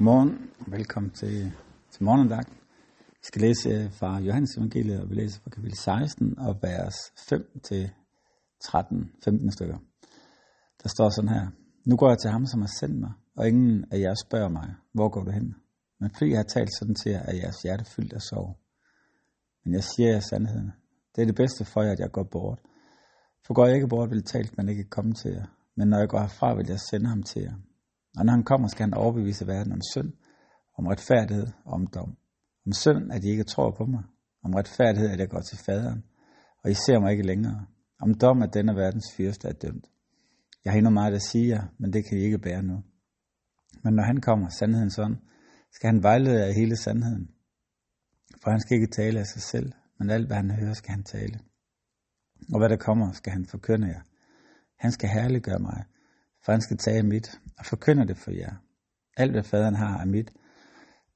Godmorgen, velkommen til, til morgendag. Vi skal læse øh, fra Johannes evangeliet, og vi læser fra kapitel 16 og vers 5 til 13, 15 stykker. Der står sådan her. Nu går jeg til ham, som har sendt mig, og ingen af jer spørger mig, hvor går du hen? Men fordi jeg har talt sådan til jer, er jeres hjerte fyldt af sorg. Men jeg siger jer sandheden. Det er det bedste for jer, at jeg går bort. For går jeg ikke bort, vil talt man ikke komme til jer. Men når jeg går herfra, vil jeg sende ham til jer. Og når han kommer, skal han overbevise verden om synd, om retfærdighed og om dom. Om synd, at I ikke tror på mig. Om retfærdighed, at jeg går til faderen, og I ser mig ikke længere. Om dom, at denne verdens fyrste er dømt. Jeg har endnu meget at sige jer, men det kan I ikke bære nu. Men når han kommer, sandhedens ånd, skal han vejlede jer hele sandheden. For han skal ikke tale af sig selv, men alt hvad han hører, skal han tale. Og hvad der kommer, skal han forkynde jer. Han skal herliggøre mig, for han skal tage mit og forkynder det for jer. Alt hvad faderen har er mit.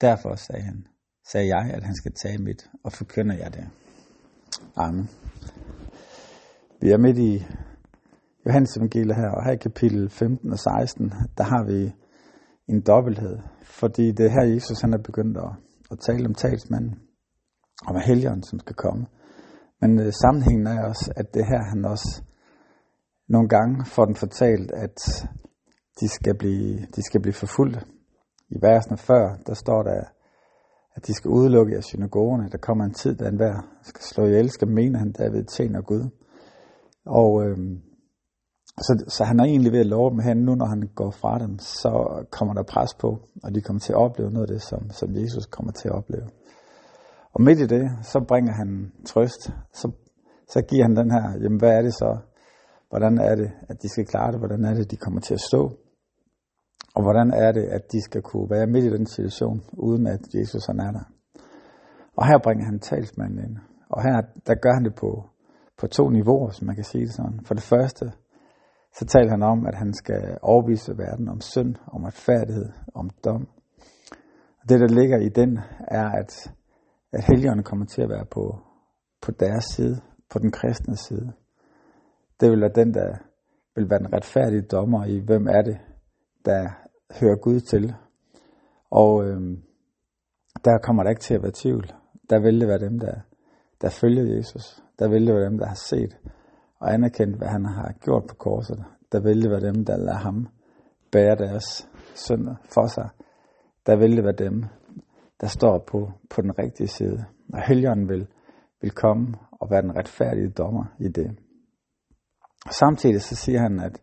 Derfor sagde han, sagde jeg, at han skal tage mit og forkynder jer det. Amen. Vi er midt i Johannes evangeliet her, og her i kapitel 15 og 16, der har vi en dobbelthed. Fordi det er her, Jesus han er begyndt at, at tale om talsmanden, om helgeren, som skal komme. Men øh, sammenhængen er også, at det her, han også nogle gange får den fortalt, at de skal blive, de skal blive forfulgte. I versene før, der står der, at de skal udelukke af synagogerne. Der kommer en tid, da enhver skal slå ihjel, skal mene, han David tjener Gud. Og øhm, så, så han er egentlig ved at love dem han nu når han går fra dem, så kommer der pres på, og de kommer til at opleve noget af det, som, som Jesus kommer til at opleve. Og midt i det, så bringer han trøst. Så, så giver han den her, jamen hvad er det så, Hvordan er det, at de skal klare det? Hvordan er det, de kommer til at stå? Og hvordan er det, at de skal kunne være midt i den situation, uden at Jesus han er der? Og her bringer han talsmanden ind. Og her, der gør han det på, på to niveauer, som man kan sige det sådan. For det første, så taler han om, at han skal overbevise verden om synd, om retfærdighed, om dom. Og det, der ligger i den, er, at, at helgerne kommer til at være på, på deres side, på den kristne side. Det vil være den, der vil være den retfærdige dommer i, hvem er det, der hører Gud til. Og øhm, der kommer der ikke til at være tvivl. Der vil det være dem, der, der følger Jesus. Der vil det være dem, der har set og anerkendt, hvad han har gjort på korset. Der vil det være dem, der lader ham bære deres synder for sig. Der vil det være dem, der står på, på den rigtige side. Og helgeren vil, vil komme og være den retfærdige dommer i det. Samtidig så siger han, at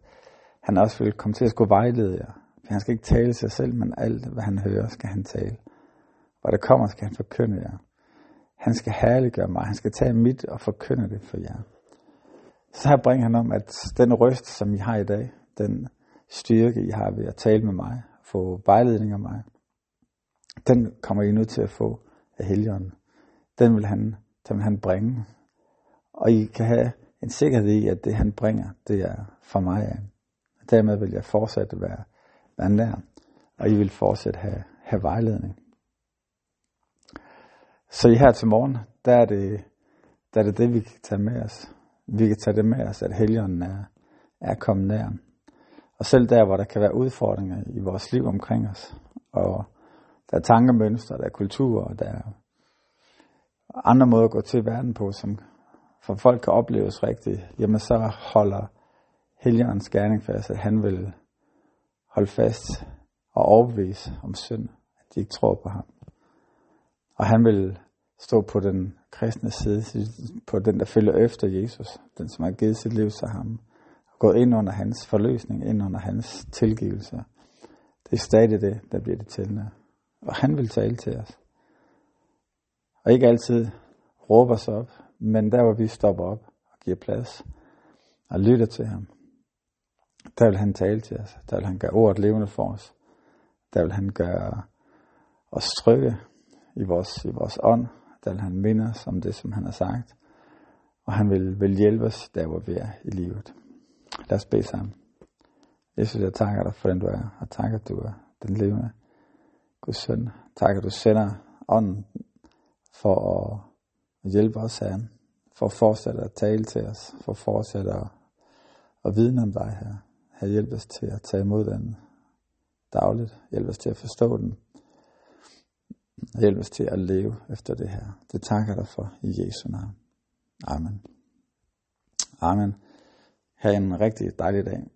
han også vil komme til at skulle vejlede jer. For han skal ikke tale sig selv, men alt, hvad han hører, skal han tale. Hvor der kommer, skal han forkynde jer. Han skal herliggøre mig. Han skal tage mit og forkynde det for jer. Så her bringer han om, at den røst, som I har i dag, den styrke, I har ved at tale med mig, få vejledning af mig, den kommer I nu til at få af helgeren. Den vil han, den vil han bringe. Og I kan have en sikkerhed i, at det han bringer, det er for mig af. Dermed vil jeg fortsat være, være nær, og I vil fortsat have, have vejledning. Så i her til morgen, der er, det, der er det det, vi kan tage med os. Vi kan tage det med os, at helgenen er, er kommet nær. Og selv der, hvor der kan være udfordringer i vores liv omkring os, og der er tankemønstre, der er kultur, og der er andre måder at gå til verden på, som for folk kan opleves rigtigt, jamen så holder Helligåndens gerning fast, at han vil holde fast og overbevise om synd, at de ikke tror på ham. Og han vil stå på den kristne side, på den, der følger efter Jesus, den, som har givet sit liv til ham, og gået ind under hans forløsning, ind under hans tilgivelse. Det er stadig det, der bliver det til. Og han vil tale til os. Og ikke altid råber os op, men der hvor vi stopper op og giver plads og lytter til ham, der vil han tale til os. Der vil han gøre ordet levende for os. Der vil han gøre os trygge i vores, i vores ånd. Der vil han minde os om det, som han har sagt. Og han vil, vil hjælpe os der, hvor vi er i livet. Lad os bede sammen. Jesus, jeg takker dig for den du er, og takker at du er den levende Guds søn. Tak at du sender ånden for at og hjælpe os, Herre, for at fortsætte at tale til os, for at fortsætte at, at vidne om dig, her. Her hjælp os til at tage imod den dagligt. Hjælp os til at forstå den. Hjælp os til at leve efter det her. Det takker dig for i Jesu navn. Amen. Amen. Ha' en rigtig dejlig dag.